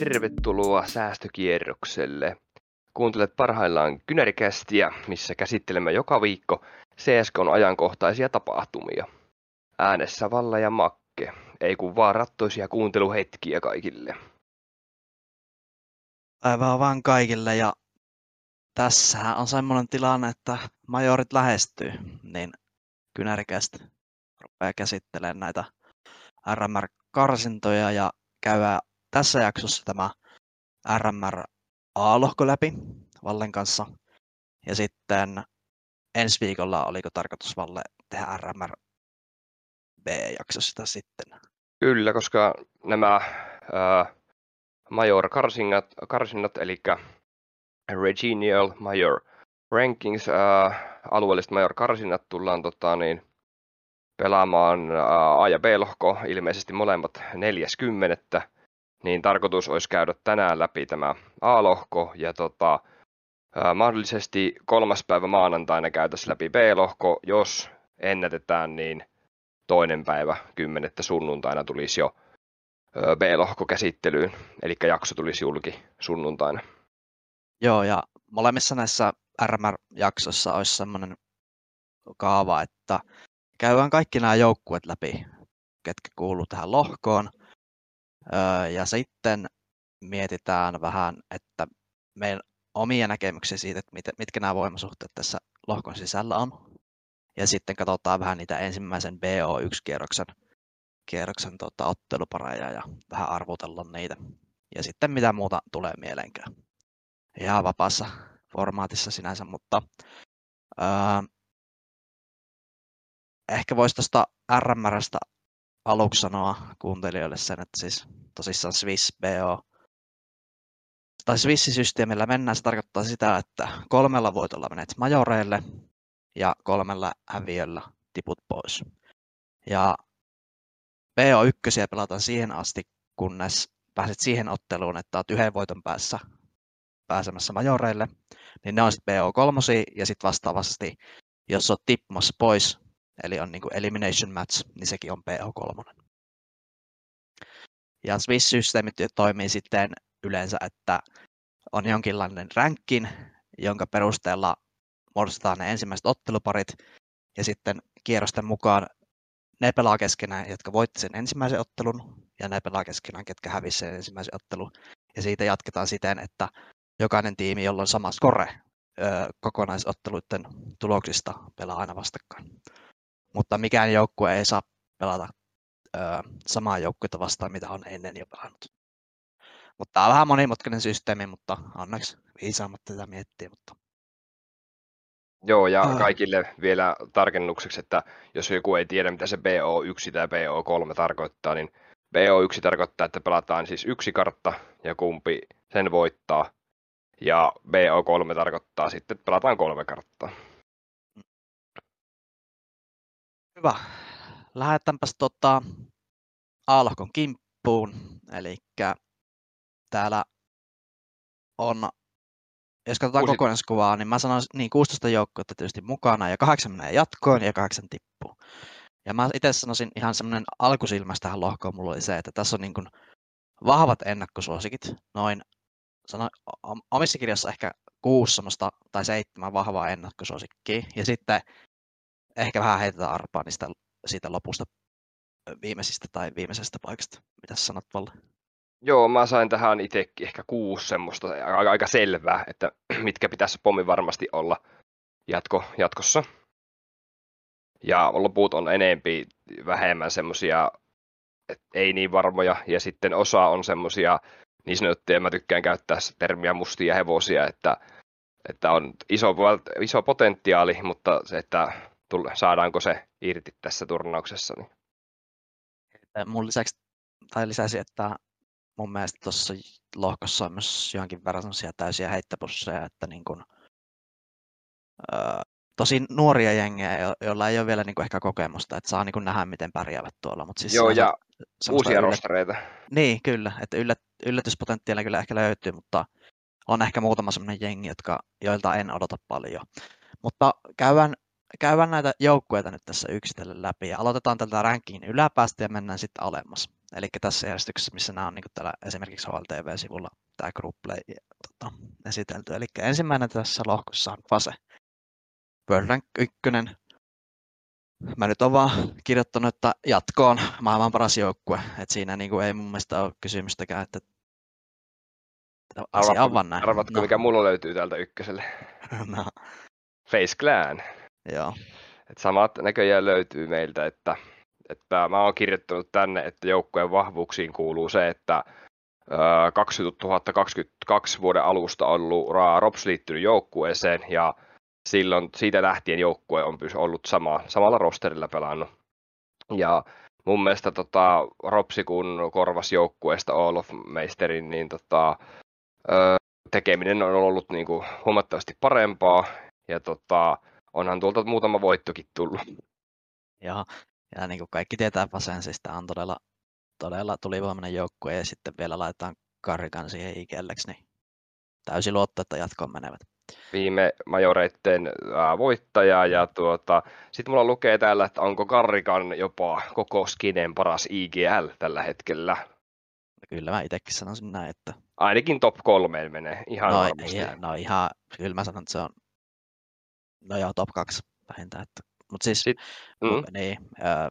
Tervetuloa säästökierrokselle. Kuuntelet parhaillaan Kynärikästiä, missä käsittelemme joka viikko CSKn ajankohtaisia tapahtumia. Äänessä Valla ja Makke, ei kun vaan rattoisia kuunteluhetkiä kaikille. Päivää vaan kaikille ja tässähän on semmoinen tilanne, että majorit lähestyy, niin Kynärikästä rupeaa käsittelemään näitä RMR-karsintoja ja käydään tässä jaksossa tämä RMR A-lohko läpi Vallen kanssa. Ja sitten ensi viikolla oliko tarkoitus Valle tehdä RMR B-jakso sitä sitten? Kyllä, koska nämä äh, Major karsinnat, karsinnat eli Regional Major Rankings, äh, alueelliset Major karsinnat tullaan tota, niin, pelaamaan A- ja B-lohko, ilmeisesti molemmat 40 niin tarkoitus olisi käydä tänään läpi tämä A-lohko ja tota, mahdollisesti kolmas päivä maanantaina käytäisiin läpi B-lohko, jos ennätetään, niin toinen päivä kymmenettä sunnuntaina tulisi jo B-lohko käsittelyyn, eli jakso tulisi julki sunnuntaina. Joo, ja molemmissa näissä RMR-jaksossa olisi sellainen kaava, että käydään kaikki nämä joukkueet läpi, ketkä kuuluu tähän lohkoon – ja sitten mietitään vähän, että meidän omia näkemyksiä siitä, että mitkä nämä voimasuhteet tässä lohkon sisällä on. Ja sitten katsotaan vähän niitä ensimmäisen BO1-kierroksen kierroksen tota, ottelupareja ja vähän arvotella niitä. Ja sitten mitä muuta tulee mieleenkään. Ihan vapaassa formaatissa sinänsä, mutta öö, ehkä voisi tuosta RMRstä aluksi sanoa kuuntelijoille sen, että siis tosissaan Swiss BO tai Swiss-systeemillä mennään, se tarkoittaa sitä, että kolmella voitolla menet majoreille ja kolmella häviöllä tiput pois. Ja BO1 pelataan siihen asti, kunnes pääset siihen otteluun, että olet yhden voiton päässä pääsemässä majoreille, niin ne on sitten BO3 ja sitten vastaavasti, jos olet tippumassa pois eli on niin kuin elimination match, niin sekin on PO3. Ja Swiss-systeemit toimii sitten yleensä, että on jonkinlainen rankin, jonka perusteella muodostetaan ne ensimmäiset otteluparit, ja sitten kierrosten mukaan ne pelaa keskenään, jotka voitti sen ensimmäisen ottelun, ja ne pelaa keskenään, ketkä hävisi sen ensimmäisen ottelun. Ja siitä jatketaan siten, että jokainen tiimi, jolla on sama score kokonaisotteluiden tuloksista, pelaa aina vastakkain mutta mikään joukkue ei saa pelata ö, samaa joukkuetta vastaan, mitä on ennen jo pelannut. Mutta tämä on vähän monimutkainen systeemi, mutta onneksi viisaammat tätä miettiä. Mutta... Joo, ja kaikille vielä tarkennukseksi, että jos joku ei tiedä, mitä se BO1 tai BO3 tarkoittaa, niin BO1 tarkoittaa, että pelataan siis yksi kartta ja kumpi sen voittaa. Ja BO3 tarkoittaa sitten, että pelataan kolme karttaa. Hyvä. Lähdetäänpäs tota Aalhokon kimppuun. Eli täällä on, jos katsotaan Kuusi... kokonaiskuvaa, niin mä sanoisin niin 16 joukkuetta tietysti mukana ja kahdeksan menee jatkoon ja kahdeksan tippuu. Ja mä itse sanoisin ihan semmoinen alkusilmästä tähän lohkoon mulla oli se, että tässä on niin kuin vahvat ennakkosuosikit, noin sano, omissa kirjassa ehkä kuusi semmoista tai seitsemän vahvaa ennakkosuosikkia. Ja sitten ehkä vähän heitetään arpaa niistä, siitä lopusta viimeisistä tai viimeisestä paikasta. Mitä sanot, Valle? Joo, mä sain tähän itsekin ehkä kuusi semmoista aika, selvää, että mitkä pitäisi pommi varmasti olla jatko, jatkossa. Ja loput on enempi vähemmän semmoisia, ei niin varmoja, ja sitten osa on semmoisia niin sanottuja, mä tykkään käyttää termiä mustia hevosia, että, että on iso, iso potentiaali, mutta se, että tulle, saadaanko se irti tässä turnauksessa. Niin. Mun lisäksi, tai lisäsi, että mun mielestä tuossa lohkossa on myös jonkin verran täysiä heittäpusseja, että niin kun, öö, tosi nuoria jengejä, joilla ei ole vielä niin kuin ehkä kokemusta, että saa niin kuin nähdä, miten pärjäävät tuolla. Mutta siis Joo, ja uusia yllät... rostereita. Niin, kyllä, että yllät, yllätyspotentiaalia kyllä ehkä löytyy, mutta on ehkä muutama sellainen jengi, jotka, joilta en odota paljon. Mutta käydään käydään näitä joukkueita nyt tässä yksitellen läpi ja aloitetaan tältä rankingin yläpäästä ja mennään sitten alemmas. eli tässä järjestyksessä, missä nämä on niin täällä esimerkiksi HLTV-sivulla tämä group play tota, esitelty. Eli ensimmäinen tässä lohkossa on Fase. World Rank 1. Mä nyt olen vaan kirjoittanut, että jatkoon maailman paras joukkue. Et siinä niin kuin ei mun mielestä ole kysymystäkään, että asia on vaan näin. Arvatko, no. mikä mulla löytyy täältä ykköselle? no. Face Clan. Joo. Et samat näköjään löytyy meiltä, että, että mä oon kirjoittanut tänne, että joukkueen vahvuuksiin kuuluu se, että 2022 vuoden alusta ollut Rops liittynyt joukkueeseen ja silloin siitä lähtien joukkue on ollut sama, samalla rosterilla pelannut. Ja mun mielestä tota, Ropsi kun korvas joukkueesta All of Meisterin, niin tota, tekeminen on ollut niin kuin, huomattavasti parempaa ja tota, onhan tuolta muutama voittokin tullut. Joo, ja niin kuin kaikki tietää Pasen, tämä on todella, todella tulivoimainen joukkue ja sitten vielä laitetaan Karrikan siihen ikelleksi, niin täysi luotto, että jatkoon menevät. Viime majoreitten voittaja ja tuota, sitten mulla lukee täällä, että onko Karrikan jopa koko skinen paras IGL tällä hetkellä. Kyllä mä itsekin sanoisin näin, että... Ainakin top kolmeen menee, ihan no, varmasti. Ihan, no ihan, kyllä mä sanon, että se on, no joo, top kaksi vähintään. Että, mutta siis, Sit, mm. niin, öö,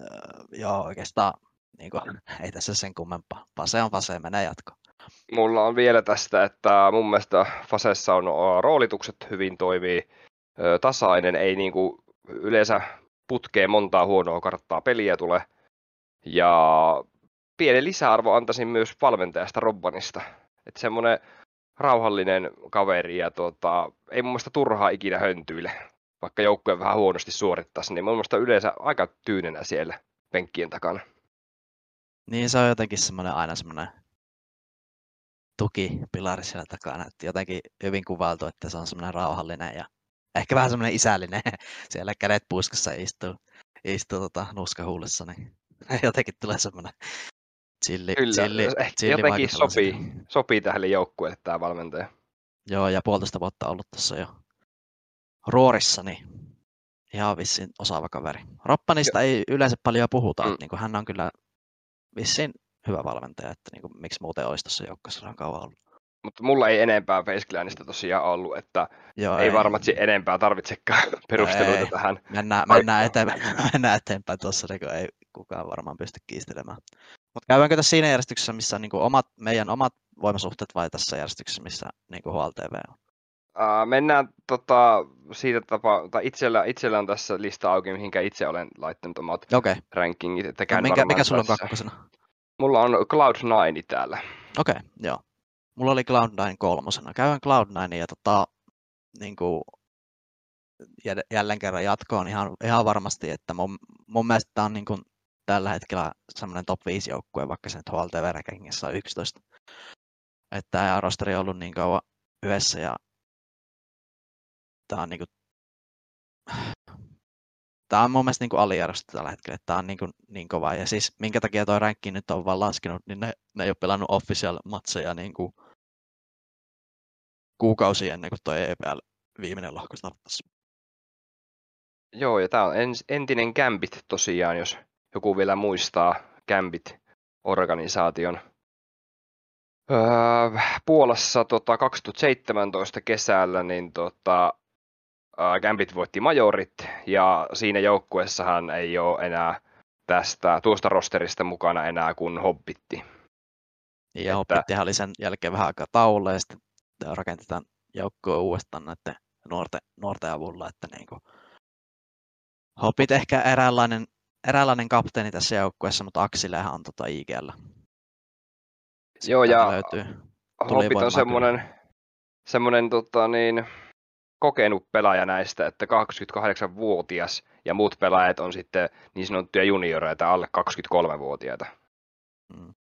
öö, joo oikeastaan, niin kuin, ei tässä sen kummempaa. Fase on fase, menee jatko. Mulla on vielä tästä, että mun mielestä Fasessa on roolitukset hyvin toimii tasainen, ei niin kuin yleensä putkeen montaa huonoa karttaa peliä tule. Ja pieni lisäarvo antaisin myös valmentajasta Robbanista. Että semmoinen rauhallinen kaveri ja tuota, ei mun mielestä turhaa ikinä höntyile, vaikka joukkue vähän huonosti suorittaisi, niin mun mielestä yleensä aika tyynenä siellä penkkien takana. Niin se on jotenkin semmoinen aina semmoinen tukipilari siellä takana, että jotenkin hyvin kuvailtu, että se on semmoinen rauhallinen ja ehkä vähän semmoinen isällinen. Siellä kädet puiskassa istuu, istuu tota, nuska huulessa, niin jotenkin tulee semmoinen chilli, Kyllä, chilli, chilli jotenkin sopii, sopii tähän joukkueelle tämä valmentaja. Joo, ja puolitoista vuotta ollut tuossa jo ruorissa, niin ihan vissiin osaava kaveri. Roppanista jo. ei yleensä paljon puhuta, mm. niin kuin hän on kyllä vissiin hyvä valmentaja, että niin kuin, miksi muuten olisi tuossa joukkueessa on kauan ollut. Mutta mulla ei enempää Faceclanista tosiaan ollut, että Joo, ei, ei varmasti enempää tarvitsekaan perusteluita ei. tähän. Mennään, mennään, eteenpäin, mennään eteenpäin tuossa, niin ei kukaan varmaan pysty kiistelemään. Mutta käydäänkö tässä siinä järjestyksessä, missä on niin omat, meidän omat voimasuhteet vai tässä järjestyksessä, missä niin HLTV on? Uh, mennään tota, siitä tapaa, tai itsellä, itsellä on tässä lista auki, mihinkä itse olen laittanut omat okay. rankingit. Että no, mikä, mikä sulla on kakkosena? Mulla on Cloud9 täällä. Okei, okay, joo. Mulla oli Cloud9 kolmosena. Käyn Cloud9 ja tota, niin kuin, jälleen kerran jatkoon ihan, ihan varmasti, että mun, mun mielestä tämä on niin kuin, tällä hetkellä semmoinen top 5 joukkue, vaikka se nyt HLTV on 11. Että tämä rosteri on ollut niin kauan yhdessä ja tämä on niin kuin, tämä on mun mielestä niin aliarvostettu tällä hetkellä, että tämä on niin, kuin, niin kova. Ja siis minkä takia tuo ränkki nyt on vaan laskenut, niin ne, ne ei ole pelannut official matseja niin kuin kuukausi ennen kuin tuo EPL viimeinen lohko starttasi. Joo, ja tämä on entinen Gambit tosiaan, jos joku vielä muistaa Gambit-organisaation. Öö, Puolassa tota, 2017 kesällä niin tota, Gambit voitti majorit ja siinä joukkuessahan ei ole enää tästä tuosta rosterista mukana enää kuin Hobbitti. Ja että... Hobbittihan oli sen jälkeen vähän aikaa tauolla ja sitten rakentetaan joukkoa uudestaan näiden nuorten, nuorten avulla, että niin kuin Hobbit ehkä eräänlainen, eräänlainen kapteeni tässä joukkueessa, mutta Aksilehan on tota IGL. Joo, ja löytyy. Hobbit on semmoinen, semmoinen tota, niin, kokenut pelaaja näistä, että 28-vuotias ja muut pelaajat on sitten niin sanottuja junioreita alle 23-vuotiaita. Mm.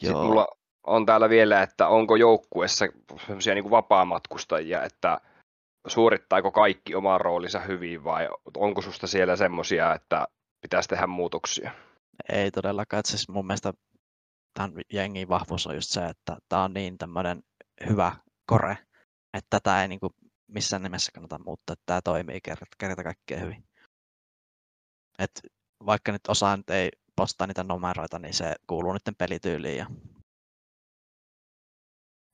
Sitten Joo. mulla on täällä vielä, että onko joukkuessa sellaisia niin vapaamatkustajia, että suorittaako kaikki oman roolinsa hyvin vai onko susta siellä semmoisia, että pitäisi tehdä muutoksia? Ei todellakaan. Että siis mun mielestä tämän jengin vahvuus on just se, että tämä on niin tämmöinen hyvä kore, että tätä ei niin kuin missään nimessä kannata muuttaa, että tämä toimii kerta, kerta kaikkea hyvin. Et vaikka nyt osa nyt ei postaa niitä numeroita, niin se kuuluu nyt pelityyliin. Ja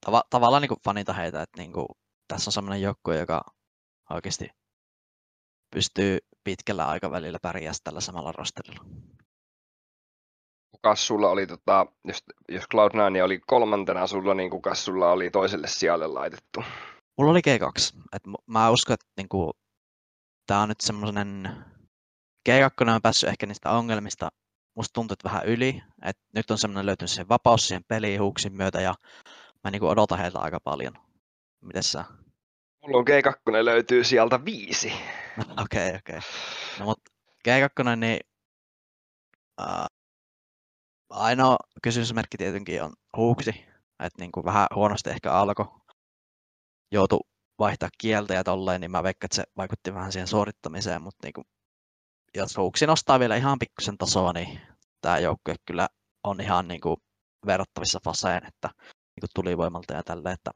tava, tavallaan niin fanita heitä, että niin kuin, tässä on sellainen joukkue, joka oikeasti pystyy pitkällä aikavälillä pärjää tällä samalla rosterilla. Kukas sulla oli, tota, jos, jos Cloud9 oli kolmantena sulla, niin kukas sulla oli toiselle sijalle laitettu? Mulla oli G2. Et mä uskon, että niinku, tämä on nyt semmoinen... G2 on päässyt ehkä niistä ongelmista musta tuntuu, että vähän yli. Et nyt on semmoinen löytynyt se vapaus siihen peliin huuksin myötä ja mä niinku odotan heiltä aika paljon. Mites sä? Mulla on G2 löytyy sieltä viisi. Okei, okei. Okay, okay. No mut G2, niin uh, ainoa kysymysmerkki tietenkin on huuksi. Että niinku vähän huonosti ehkä alkoi. Joutu vaihtaa kieltä ja tolleen, niin mä veikkaan, että se vaikutti vähän siihen suorittamiseen, mutta niinku, jos huuksi nostaa vielä ihan pikkusen tasoa, niin tämä joukkue kyllä on ihan niinku verrattavissa Faseen, että niinku tulivoimalta ja tälleen, että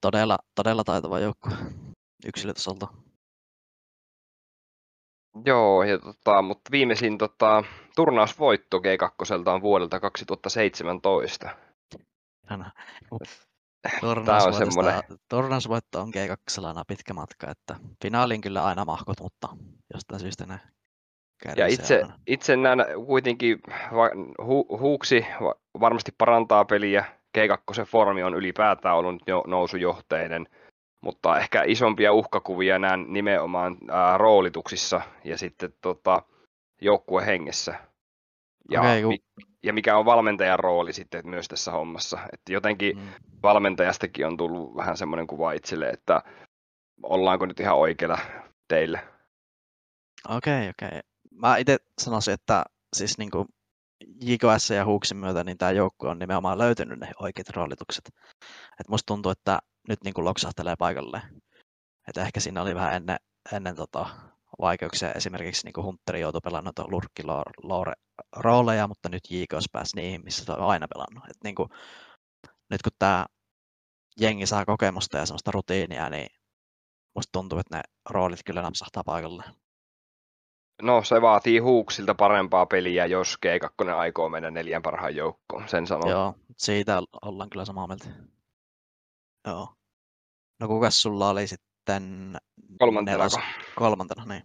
todella, todella taitava joukkue yksilötasolta. Joo, ja tota, mutta viimeisin tota, turnausvoitto G2 on vuodelta 2017. Tämä on semmoinen... Turnausvoitto on G2 aina pitkä matka, että finaaliin kyllä aina mahkut, mutta jostain syystä ne ja itse, itse näen kuitenkin, hu, huuksi varmasti parantaa peliä, G2 formi on ylipäätään ollut jo nousujohteinen, mutta ehkä isompia uhkakuvia näen nimenomaan ää, roolituksissa ja sitten tota, joukkueen hengessä. Ja, okay, mi- ja mikä on valmentajan rooli sitten myös tässä hommassa. Että jotenkin mm. valmentajastakin on tullut vähän semmoinen kuva itselle, että ollaanko nyt ihan oikealla teille. Okei, okay, okei. Okay. Mä itse sanoisin, että siis niin kuin JKS ja Huuksin myötä niin tämä joukkue on nimenomaan löytänyt ne oikeat roolitukset. Et musta tuntuu, että nyt niin kuin loksahtelee paikalle. Et ehkä siinä oli vähän ennen, ennen tota, vaikeuksia. Esimerkiksi niin kuin Hunteri joutui pelaamaan noita lurkki-rooleja, mutta nyt JKS pääsi niihin, missä se on aina pelannut. Et niin kuin, nyt kun tämä jengi saa kokemusta ja sellaista rutiinia, niin musta tuntuu, että ne roolit kyllä napsahtaa paikalle. No se vaatii huuksilta parempaa peliä, jos G2 aikoo mennä neljän parhaan joukkoon, sen sanon. Joo, siitä ollaan kyllä samaa mieltä. Joo. No kukas sulla oli sitten kolmantena? Nelos... Kolmantena, niin.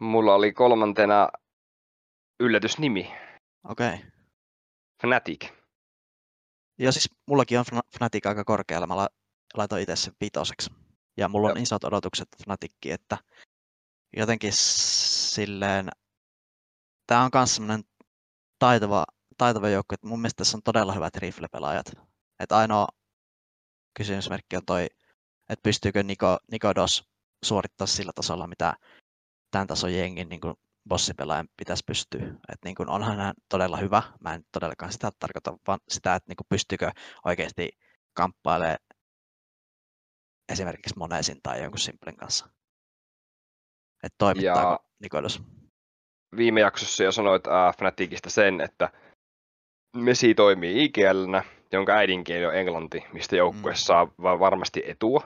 Mulla oli kolmantena yllätysnimi. Okei. Okay. Fnatic. Joo, siis mullakin on Fnatic aika korkealla. Mä laitoin itse sen vitoseksi. Ja mulla on Joo. isot odotukset Fnatickiin, että jotenkin silleen, tämä on myös semmoinen taitava, taitava joukko, että mun mielestä tässä on todella hyvät rifle-pelaajat. Että ainoa kysymysmerkki on toi, että pystyykö Niko, Nikodos suorittaa sillä tasolla, mitä tämän tason jengin niin kuin bossipelaajan pitäisi pystyä. Että niin kuin onhan hän todella hyvä. Mä en todellakaan sitä tarkoita, vaan sitä, että niin kuin pystyykö oikeasti kamppailemaan esimerkiksi Monesin tai jonkun Simplen kanssa. Että toimittaako ja Nikodos? Viime jaksossa jo sanoit äh, Fnaticista sen, että Messi toimii IGLnä, jonka äidinkieli on englanti, mistä joukkue mm. saa varmasti etua.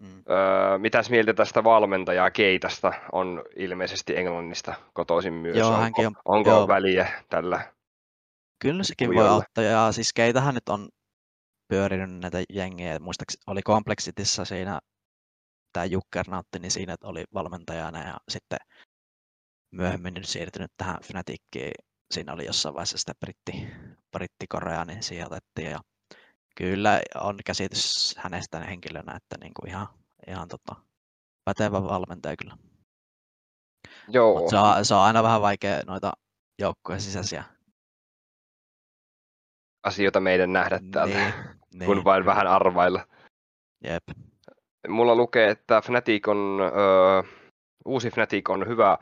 Mm. Öö, mitäs mieltä tästä valmentajaa Keitasta on ilmeisesti Englannista kotoisin myös? Joo, onko, on, onko joo. väliä tällä? Kyllä sekin voi auttaa. Ja siis Keitähän nyt on pyörinyt näitä jengejä. Muistaakseni oli Complexitissa siinä tämä Jukkernautti, niin siinä oli valmentajana ja sitten myöhemmin nyt siirtynyt tähän Fnatickiin. Siinä oli jossain vaiheessa sitä britti, brittikorea, niin siihen otettiin. Ja kyllä on käsitys hänestä henkilönä, että niin kuin ihan, ihan tota, pätevä valmentaja kyllä. Joo. se, on, se on aina vähän vaikea noita joukkojen sisäisiä asioita meidän nähdä täällä, niin, kun niin, vain kyllä. vähän arvailla. Jep. Mulla lukee, että Fnatic on, ö, uusi Fnatic on hyvä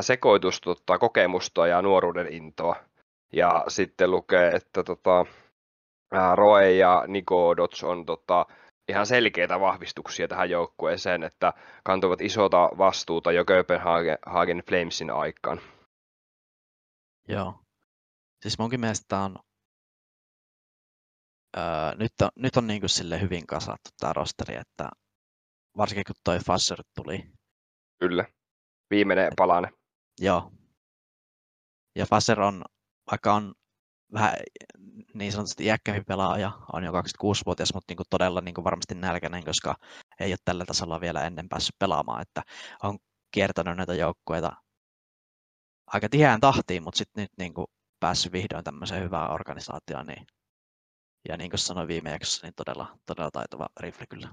sekoitus tota, kokemusta ja nuoruuden intoa. Ja sitten lukee, että tota, Roe ja Nico Dots on tota, ihan selkeitä vahvistuksia tähän joukkueeseen, että kantuvat isota vastuuta jo Copenhagen Flamesin aikaan. Joo. Siis munkin mielestä on, öö, nyt on, nyt on niin kuin sille hyvin kasattu tämä rosteri, että varsinkin kun toi Fasser tuli. Kyllä. Viimeinen palane. Joo. Ja Faser on, vaikka on vähän niin sanotusti iäkkämpi pelaaja, on jo 26-vuotias, mutta niin kuin todella niin kuin varmasti nälkäinen, koska ei ole tällä tasolla vielä ennen päässyt pelaamaan, että on kiertänyt näitä joukkueita aika tiheään tahtiin, mutta sitten nyt niin kuin päässyt vihdoin tämmöiseen hyvään organisaatioon, niin, ja niin kuin sanoin viime jaksossa, niin todella, todella taitava rifle kyllä.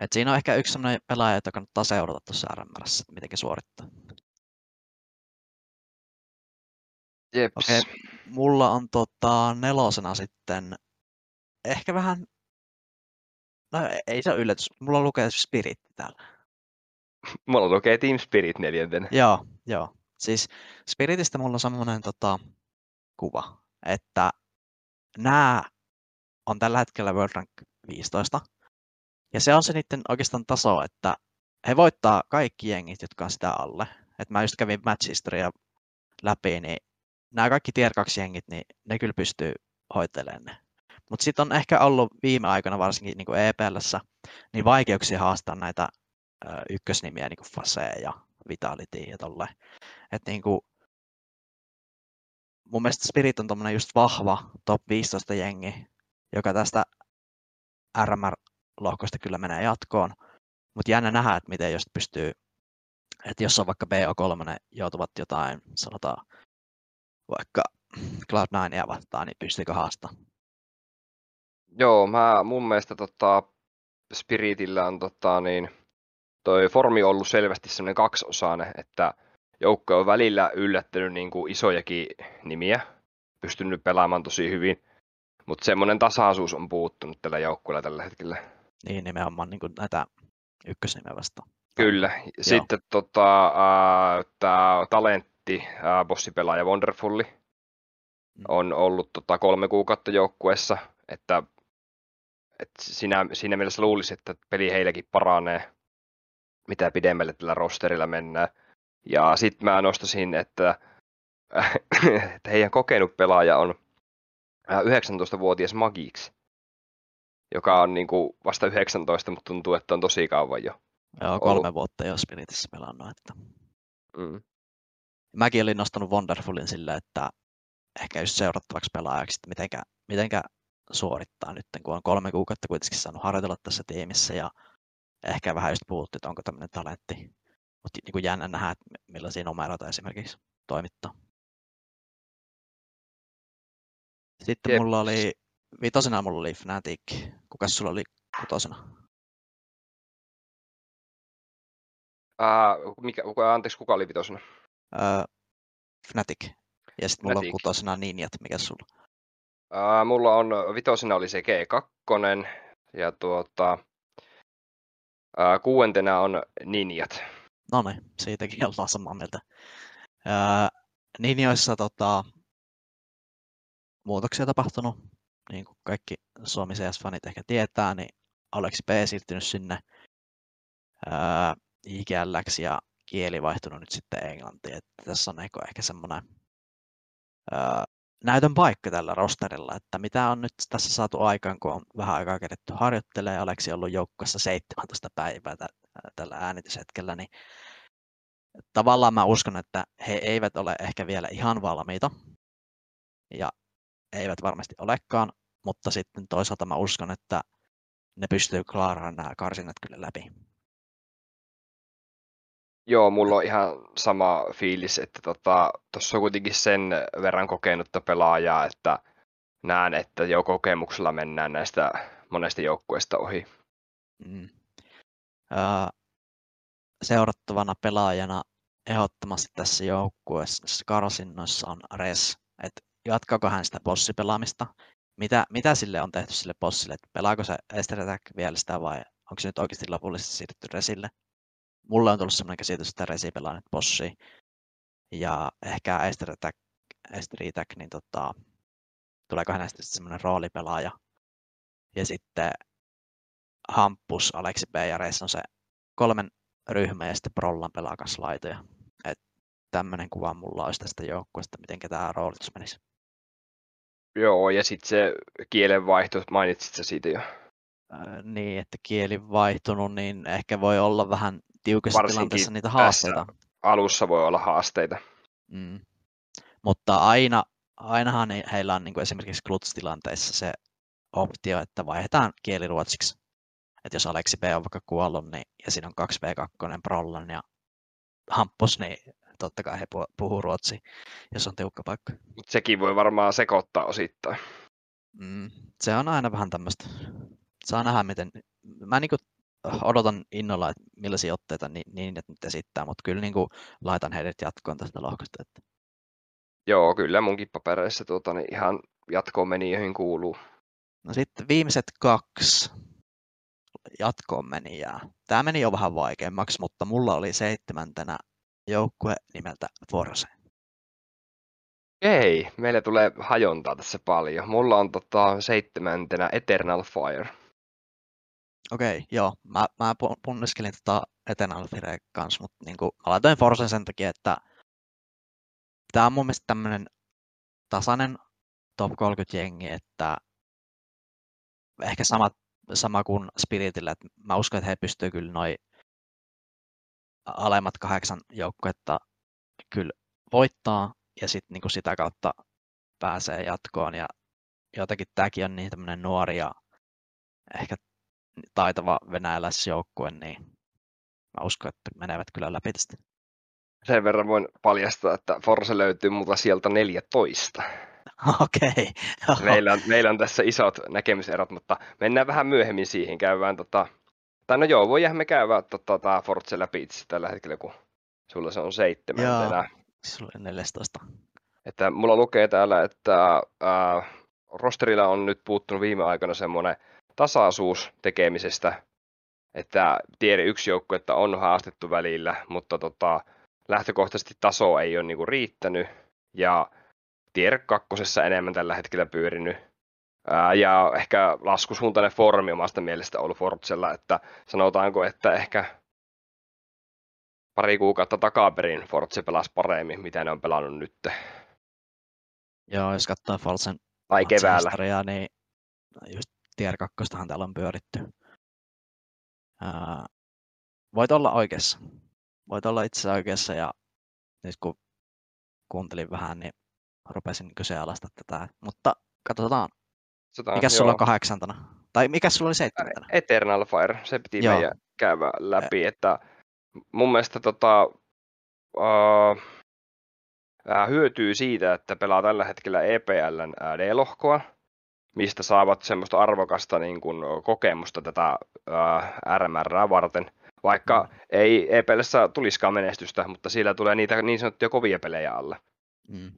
Et siinä on ehkä yksi sellainen pelaaja, jota kannattaa seurata tuossa RMRssä, että miten suorittaa. Jeps. Okei, mulla on tota, nelosena sitten ehkä vähän, no ei se ole yllätys, mulla lukee Spirit täällä. Mulla lukee Team Spirit neljäntenä. Joo, joo. Siis Spiritistä mulla on semmoinen tota, kuva, että nämä on tällä hetkellä World Rank 15. Ja se on se niiden oikeastaan taso, että he voittaa kaikki jengit, jotka on sitä alle. Et mä just kävin match historia läpi, niin nämä kaikki tier 2 jengit, niin ne kyllä pystyy hoitelemaan ne. Mutta sitten on ehkä ollut viime aikoina, varsinkin niin EPLssä, niin vaikeuksia haastaa näitä ö, ykkösnimiä, niin kuin Fase ja Vitality ja tolle. Et niin kuin, mun mielestä Spirit on just vahva top 15 jengi, joka tästä RMR-lohkosta kyllä menee jatkoon. Mutta jännä nähdä, että miten jos pystyy, että jos on vaikka BO3 joutuvat jotain, sanotaan vaikka Cloud9 vastaan, niin pystyykö haastaa? Joo, mä mun mielestä tota, Spiritillä on tota, niin, toi formi ollut selvästi semmoinen kaksiosainen, että joukko on välillä yllättänyt niin kuin isojakin nimiä, pystynyt pelaamaan tosi hyvin, mutta semmoinen tasaisuus on puuttunut tällä joukkueella tällä hetkellä. Niin, nimenomaan niin kuin näitä ykkösnimeä vastaan. Kyllä. Sitten tota, äh, tämä talentti, äh, bossipelaaja Wonderfulli, mm. on ollut tota, kolme kuukautta joukkueessa, että, että siinä, siinä mielessä luulisi, että peli heilläkin paranee, mitä pidemmälle tällä rosterilla mennään. Ja sitten mä nostasin, että, että heidän kokenut pelaaja on 19-vuotias Magix, joka on niin kuin vasta 19, mutta tuntuu, että on tosi kauan jo. Joo, kolme ollut. vuotta jo Spiritissä pelannut. Että... Mm. Mäkin olin nostanut Wonderfulin sillä, että ehkä just seurattavaksi pelaajaksi, että mitenkä, mitenkä suorittaa nyt, kun on kolme kuukautta kuitenkin saanut harjoitella tässä tiimissä ja ehkä vähän just puhuttu, että onko tämmöinen talentti. Mutta niin kuin jännä nähdä, että millaisia numeroita esimerkiksi toimittaa. Sitten Jep. mulla oli, vitosena mulla oli Fnatic. Kukas sulla oli kutosena? Uh, mikä, anteeksi, kuka oli vitosena? Uh, Fnatic. Ja sitten mulla on kutosena Ninjat. Mikä sulla? Uh, mulla on, vitosena oli se G2. Ja tuota, uh, kuuentena on Ninjat. No niin, siitäkin ollaan samaa mieltä. Uh, Ninjoissa tota, muutoksia tapahtunut, niin kuin kaikki Suomi CS-fanit ehkä tietää, niin Aleksi P siirtynyt sinne ää, ja kieli vaihtunut nyt sitten englantiin. Että tässä on ehkä semmoinen näytön paikka tällä rosterilla, että mitä on nyt tässä saatu aikaan, kun on vähän aikaa keretty harjoittelemaan. Aleksi on ollut joukkueessa 17 päivää tällä äänityshetkellä, niin tavallaan mä uskon, että he eivät ole ehkä vielä ihan valmiita. Ja eivät varmasti olekaan, mutta sitten toisaalta mä uskon, että ne pystyy klaaraamaan nämä karsinnat kyllä läpi. Joo, mulla on ihan sama fiilis, että tuossa tota, on kuitenkin sen verran kokenutta pelaajaa, että näen, että jo kokemuksella mennään näistä monesta joukkueesta ohi. Mm. seurattavana pelaajana ehdottomasti tässä joukkueessa karsinnoissa on Res. Et jatkaako hän sitä bossipelaamista? Mitä, mitä sille on tehty sille bossille? Et pelaako se Ester Attack vielä sitä vai onko se nyt oikeasti lopullisesti siirretty Resille? Mulle on tullut sellainen käsitys, että Resi pelaa nyt bossia. Ja ehkä Ester Attack, Ester Attack niin tota, tuleeko hänestä semmoinen roolipelaaja. Ja sitten Hampus, Aleksi B ja Reis on se kolmen ryhmä ja sitten Prollan pelaa kanssa laitoja. Tämmöinen kuva mulla olisi tästä joukkueesta, miten tämä roolitus menisi. Joo, ja sitten se kielenvaihto, mainitsit sä siitä jo. Äh, niin, että kieli vaihtunut, niin ehkä voi olla vähän tiukassa tilanteessa niitä haasteita. Alussa voi olla haasteita. Mm. Mutta aina, ainahan heillä on niin kuin esimerkiksi Kluts-tilanteissa se optio, että vaihdetaan kieli ruotsiksi. Että jos Aleksi B on vaikka kuollut niin, ja siinä on 2v2 prollan ja hampus, niin totta kai he puhuu ruotsi, jos on tiukka paikka. Sekin voi varmaan sekoittaa osittain. Mm, se on aina vähän tämmöistä. Saa nähdä, miten... Mä niin odotan innolla, että millaisia otteita niin, niin että nyt esittää, mutta kyllä niin kuin laitan heidät jatkoon tästä lohkosta. Että... Joo, kyllä munkin papereissa tuota, niin ihan jatkoon meni, joihin kuuluu. No sitten viimeiset kaksi jatkoon meni ja tämä meni jo vähän vaikeammaksi, mutta mulla oli seitsemäntenä joukkue nimeltä Forse. Ei, meillä tulee hajontaa tässä paljon. Mulla on tota, seitsemäntenä Eternal Fire. Okei, okay, joo. Mä, mä punniskelin tota Eternal Fire kanssa, mutta niin kuin, mä laitoin Forsen sen takia, että tämä on mun mielestä tämmöinen tasainen top 30 jengi, että ehkä sama, sama kuin Spiritillä, että mä uskon, että he pystyvät kyllä noin alemmat kahdeksan joukkuetta kyllä voittaa ja sitten niin sitä kautta pääsee jatkoon ja jotenkin tämäkin on niin tämmöinen nuori ja ehkä taitava venäläisjoukkue, niin mä uskon, että menevät kyllä läpi tästä. Sen verran voin paljastaa, että Forse löytyy muuta sieltä 14. Okei. Okay. Meillä, on, meillä on tässä isot näkemyserot, mutta mennään vähän myöhemmin siihen. Käydään tota, tai no joo, voidaan me käydä tota, tämä Forza läpi itse tällä hetkellä, kun sulla se on seitsemän Joo, sulla on 14. Että mulla lukee täällä, että äh, rosterilla on nyt puuttunut viime aikoina semmoinen tasaisuus tekemisestä, että tiede yksi että on haastettu välillä, mutta tota, lähtökohtaisesti taso ei ole niinku riittänyt, ja tier kakkosessa enemmän tällä hetkellä pyörinyt ja ehkä laskusuuntainen formi omasta mielestä ollut Fortsella, että sanotaanko, että ehkä pari kuukautta takaperin Fortse pelasi paremmin, mitä ne on pelannut nyt. Joo, jos katsoo Fortsen tai keväällä. niin just tier 2 täällä on pyöritty. Ää, voit olla oikeassa. Voit olla itse oikeassa ja nyt kun kuuntelin vähän, niin rupesin kyseenalaista tätä. Mutta katsotaan, Sotaan, mikä sulla on kahdeksantana? Tai mikä sulla oli seitsemäntänä? Eternal Fire, se piti joo. meidän käydä läpi, että mun mielestä tota, uh, hyötyy siitä, että pelaa tällä hetkellä EPLn D-lohkoa, mistä saavat semmoista arvokasta niin kuin, kokemusta tätä uh, RMR varten. Vaikka mm. ei EPLssä tulisikaan menestystä, mutta siellä tulee niitä niin sanottuja kovia pelejä alle. Mm.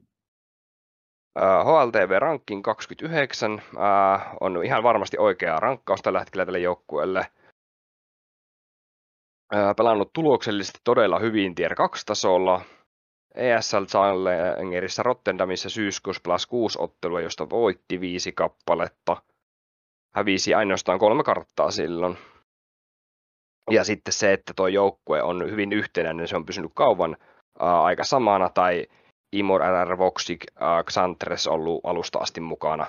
HLTV Ranking 29 on ihan varmasti oikea rankkaus tällä hetkellä tälle joukkueelle. Pelannut tuloksellisesti todella hyvin Tier 2-tasolla. ESL Challengerissa Rotterdamissa syyskuussa plus 6 ottelua, josta voitti viisi kappaletta. Hävisi ainoastaan kolme karttaa silloin. Ja sitten se, että tuo joukkue on hyvin yhtenäinen, se on pysynyt kauan aika samana tai Imor RR Voxic äh, Xantres ollut alusta asti mukana.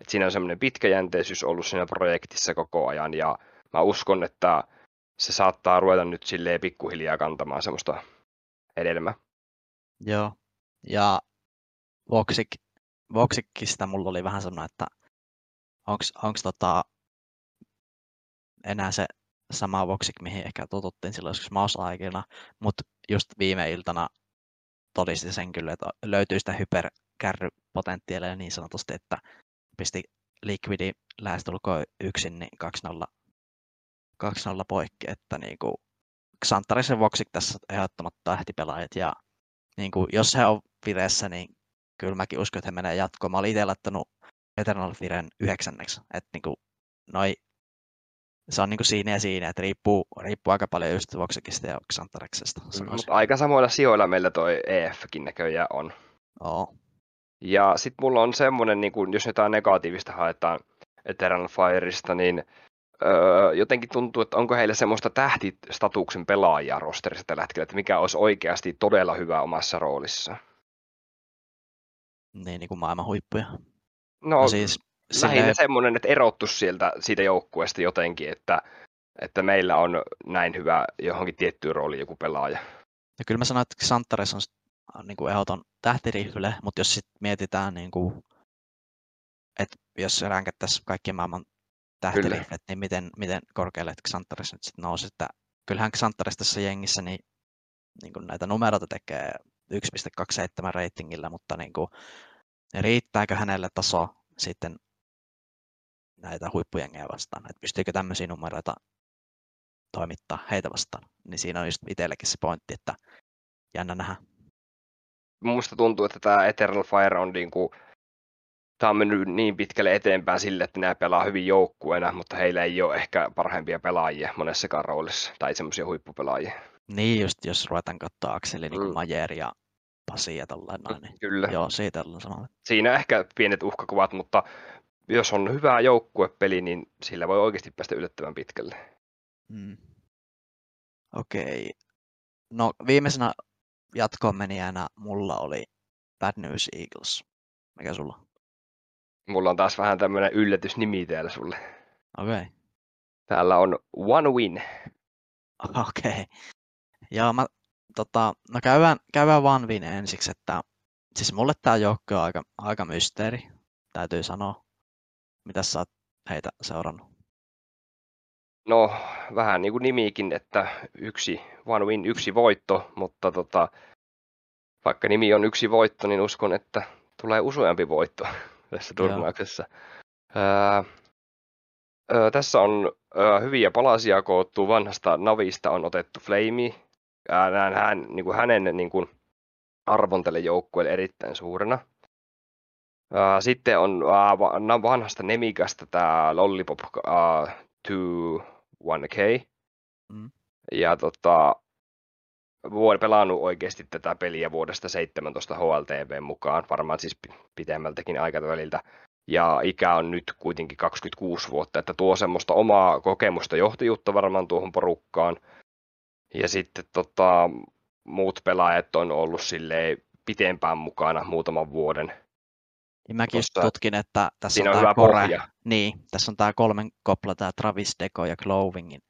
Et siinä on semmoinen pitkäjänteisyys ollut siinä projektissa koko ajan ja mä uskon, että se saattaa ruveta nyt silleen pikkuhiljaa kantamaan semmoista hedelmää. Joo, ja Voxic, Voxicista mulla oli vähän semmoinen, että onko tota enää se sama Voxic, mihin ehkä totuttiin silloin joskus mouse-aikana, mutta just viime iltana todisti sen kyllä, että löytyy sitä hyperkärrypotentiaalia niin sanotusti, että pisti Liquidi lähestulkoon yksin niin 2-0, 2-0 poikki, että niin kuin Xantarisen vuoksi tässä ehdottomat tähtipelaajat ja niin kuin, jos he on vireessä, niin kyllä mäkin uskon, että he menee jatkoon. Mä olin itse laittanut Eternal Firen yhdeksänneksi, että niin kuin, noi, se on niin kuin siinä ja siinä, että riippuu, riippuu aika paljon just Voxekista ja Xantariksesta. Mm, mutta aika samoilla sijoilla meillä toi EFkin näköjään on. Oo. Ja sitten mulla on semmoinen, niin kun, jos jotain negatiivista haetaan Eternal Fireista, niin öö, jotenkin tuntuu, että onko heillä semmoista tähtistatuksen pelaajaa rosterissa tällä hetkellä, että mikä olisi oikeasti todella hyvä omassa roolissa. Niin, niin kuin maailman huippuja. No, no siis lähinnä silleen... semmoinen, että erottu sieltä siitä joukkueesta jotenkin, että että meillä on näin hyvä johonkin tiettyyn rooliin joku pelaaja. Ja kyllä mä sanoin, että Xantares on niin kuin ehdoton tähtirifle, mutta jos sitten mietitään, niin kuin, että jos ränkättäisiin kaikkien maailman tähtiriflet, niin miten, miten korkealle Xantares nyt sitten nousi. Että kyllähän Xantares tässä jengissä niin, niin kuin näitä numeroita tekee 1.27 ratingilla, mutta niin kuin, riittääkö hänelle taso sitten näitä huippujengejä vastaan, että pystyykö tämmöisiä numeroita toimittaa heitä vastaan, niin siinä on just itsellekin se pointti, että jännä nähdä. Minusta tuntuu, että tämä Eternal Fire on niin kuin, tämä on mennyt niin pitkälle eteenpäin sille, että nämä pelaa hyvin joukkueena, mutta heillä ei ole ehkä parhaimpia pelaajia monessakaan roolissa, tai semmoisia huippupelaajia. Niin, just jos ruvetaan katsoa Akseli, niin mm. Majer ja Pasi ja tällainen, niin Kyllä. joo, siitä ollaan samalla. Siinä ehkä pienet uhkakuvat, mutta jos on hyvä joukkuepeli, niin sillä voi oikeasti päästä yllättävän pitkälle. Mm. Okei. No viimeisenä jatkoon menijänä mulla oli Bad News Eagles. Mikä sulla? Mulla on taas vähän tämmöinen yllätysnimi täällä sulle. Okei. Okay. Täällä on One Win. Okei. Okay. Joo, mä, tota, no käydään, käydään One Win ensiksi, että siis mulle tää joukko on aika, aika mysteeri, täytyy sanoa. Mitä sä oot heitä seurannut? No, vähän niin kuin nimikin, että yksi one win, yksi voitto, mutta tota, vaikka nimi on yksi voitto, niin uskon, että tulee useampi voitto tässä turnauksessa. Öö, öö, tässä on öö, hyviä palasia koottu, vanhasta Navista on otettu Flamey. Näen hän, niin kuin hänen niin kuin arvon tälle joukkueelle erittäin suurena. Sitten on vanhasta Nemikasta tämä Lollipop 2-1K. Mm. Ja tota, vuoden pelannut oikeasti tätä peliä vuodesta 17 HLTV mukaan, varmaan siis pitemmältäkin aikaväliltä. Ja ikä on nyt kuitenkin 26 vuotta, että tuo semmoista omaa kokemusta johtajuutta varmaan tuohon porukkaan. Ja sitten tota, muut pelaajat on ollut silleen pitempään mukana muutaman vuoden niin mäkin just tutkin, että tässä on, on tämä kore, niin, tässä on tämä kolmen kopla, tämä Travis Deco ja Clovingin,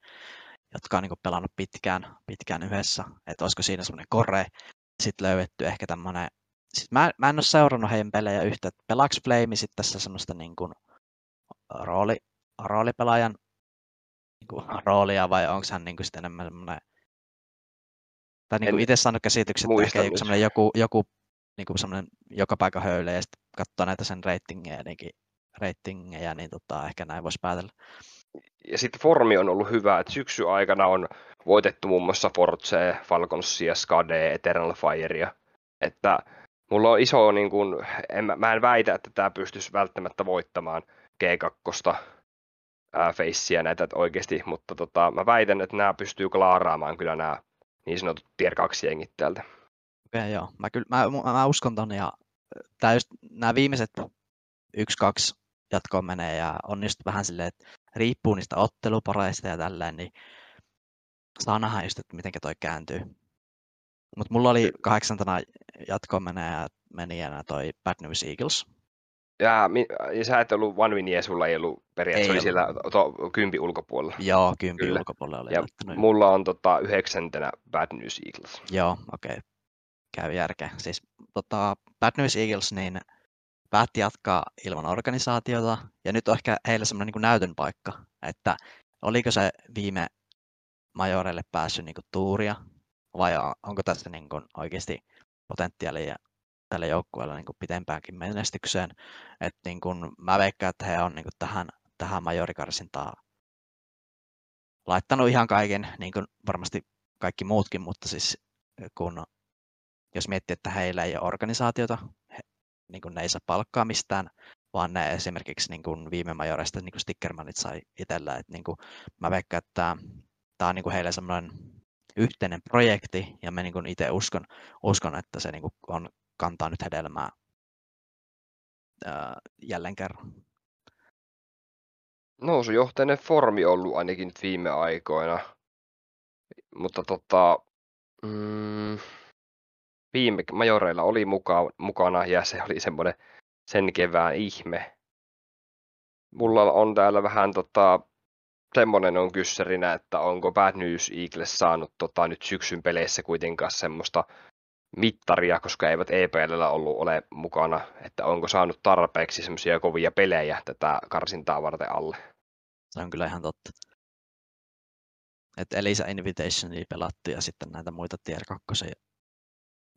jotka on niin pelannut pitkään, pitkään yhdessä, että olisiko siinä semmoinen kore, sitten löydetty ehkä tämmöinen, sitten mä, mä en ole seurannut heidän pelejä yhtä, että pelaako Flame sitten tässä semmoista niin kuin rooli, roolipelaajan niin kuin roolia vai onko hän niin kuin sitten enemmän semmoinen tai niin kuin itse saanut käsityksen, että ehkä joku, joku niin kuin semmoinen joka paikka höylle ja sitten katsoo näitä sen ratingejä, niin, ratingejä, niin tota, ehkä näin voisi päätellä. Ja sitten formi on ollut hyvä, että syksy aikana on voitettu muun muassa Force, Falconsia, Skade, Eternal Firea. Että mulla on iso, niin kuin, en, mä en väitä, että tämä pystyisi välttämättä voittamaan G2 feissiä näitä oikeasti, mutta tota, mä väitän, että nämä pystyy klaaraamaan kyllä nämä niin sanotut tier 2 jengit täältä. Okei, joo. Mä, kyllä, mä, mä, uskon ton ja tää just, nämä viimeiset yksi, kaksi jatkoon menee ja on just vähän silleen, että riippuu niistä ottelupareista ja tälleen, niin saa nähdä just, että miten toi kääntyy. Mutta mulla oli kahdeksantana jatkoon menee ja meni ja toi Bad News Eagles. Ja, ja sä et ollut One Win, sulla ei ollut periaatteessa, ei oli ollut. siellä to, kympi ulkopuolella. Joo, kympi Kyllä. ulkopuolella oli. Ja mulla on tota, yhdeksäntenä Bad News Eagles. Joo, okei. Okay käy järkeä. Siis tota, Bad News Eagles niin päätti jatkaa ilman organisaatiota, ja nyt on ehkä heillä semmoinen niin näytön paikka, että oliko se viime majorelle päässyt niin kuin tuuria, vai onko tässä niin kuin oikeasti potentiaalia tälle joukkueelle niin kuin pitempäänkin menestykseen. Et niin kuin mä veikkaan, että he on niin kuin tähän, tähän majorikarsintaan laittanut ihan kaiken, niin kuin varmasti kaikki muutkin, mutta siis kun jos miettii, että heillä ei ole organisaatiota, he, niin kuin ne ei saa palkkaa mistään, vaan ne esimerkiksi niin kuin viime majoreista niin kuin Stickermanit sai itsellä. Että niin kuin, mä veikkaan, että tämä on niin kuin heille semmoinen yhteinen projekti, ja mä niin itse uskon, uskon, että se niin kuin on, kantaa nyt hedelmää ää, jälleen kerran. Nousujohtainen formi ollut ainakin nyt viime aikoina, mutta tota, mm, viime majoreilla oli muka, mukana ja se oli semmoinen sen kevään ihme. Mulla on täällä vähän tota, semmoinen on kyssärinä, että onko Bad News Eagles saanut tota, nyt syksyn peleissä kuitenkaan semmoista mittaria, koska eivät EPLllä ollut ole mukana, että onko saanut tarpeeksi semmoisia kovia pelejä tätä karsintaa varten alle. Se on kyllä ihan totta. Että Elisa Invitationia pelattu ja sitten näitä muita Tier 2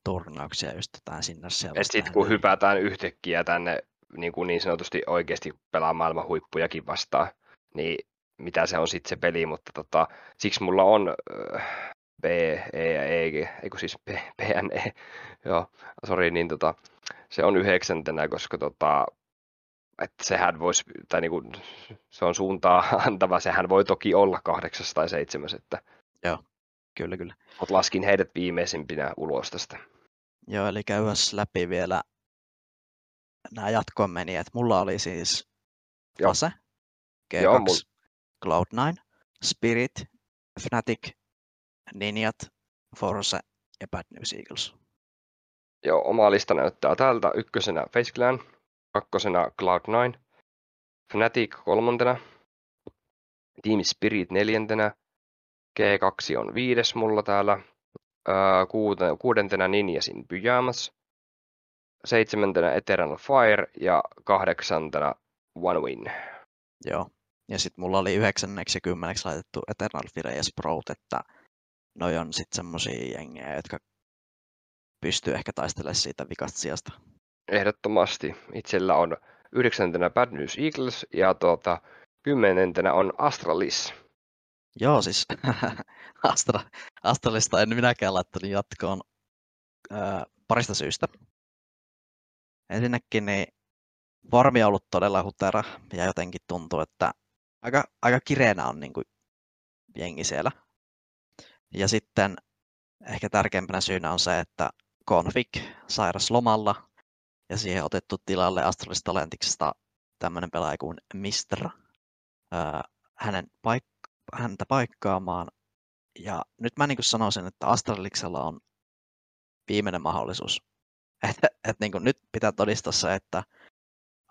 turnauksia just jotain sinne siellä. sitten kun hypätään yhtäkkiä tänne niin, kuin niin sanotusti oikeasti pelaa maailman huippujakin vastaan, niin mitä se on sitten se peli, mutta tota, siksi mulla on äh, B, E ja E, eikö siis B, B, N, E, joo, sori, niin tota, se on yhdeksäntenä, koska tota, että sehän voisi, tai niin kuin, se on suuntaa antava, sehän voi toki olla kahdeksas tai seitsemäs, että Joo, kyllä, kyllä. Mutta laskin heidät viimeisimpinä ulos tästä. Joo, eli käyväs läpi vielä nämä jatkoon meni, että mulla oli siis Fase, G2, Joo, mul... Cloud9, Spirit, Fnatic, Ninjat, Force ja Bad News Eagles. Joo, oma lista näyttää tältä. Ykkösenä Face Clan, kakkosena Cloud9, Fnatic kolmantena, Team Spirit neljäntenä, G2 on viides mulla täällä, kuudentena Ninjasin Pyjamas, seitsemäntenä Eternal Fire ja kahdeksantena One Win. Joo, ja sitten mulla oli yhdeksänneksi ja kymmeneksi laitettu Eternal Fire ja Sprout, että noi on sitten semmosia jengejä, jotka pystyy ehkä taistelemaan siitä vikasta sijasta. Ehdottomasti. Itsellä on yhdeksäntenä Bad News Eagles ja tuota, kymmenentenä on Astralis. Joo, siis Astra, Astralista en minäkään laittanut jatkoon ää, parista syystä. Ensinnäkin niin formi on ollut todella hutera ja jotenkin tuntuu, että aika, aika kireenä on niin kuin jengi siellä. Ja sitten ehkä tärkeimpänä syynä on se, että Config sairas lomalla ja siihen otettu tilalle Astralis Talentiksesta tämmöinen pelaaja kuin Mister hänen paik- häntä paikkaamaan. Ja nyt mä niin sanoisin, että Astraliksella on viimeinen mahdollisuus. Että et niin nyt pitää todistaa se, että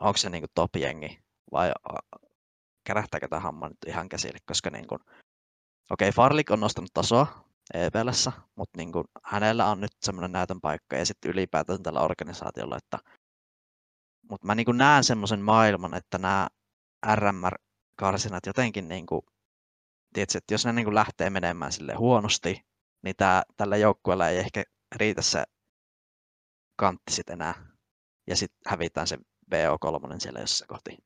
onko se niin top-jengi vai kärähtääkö tämä hamma nyt ihan käsille, koska niin kuin, okei, okay, Farlik on nostanut tasoa EPLssä, mutta niin kuin, hänellä on nyt semmoinen näytön paikka ja sitten ylipäätään tällä organisaatiolla, että mutta mä niin näen semmoisen maailman, että nämä RMR-karsinat jotenkin, niin kuin, tiedätkö, että jos ne niin kuin lähtee menemään sille huonosti, niin tää, tällä joukkueella ei ehkä riitä se kantti sitten enää. Ja sitten hävitään se BO3 siellä jossain kohti.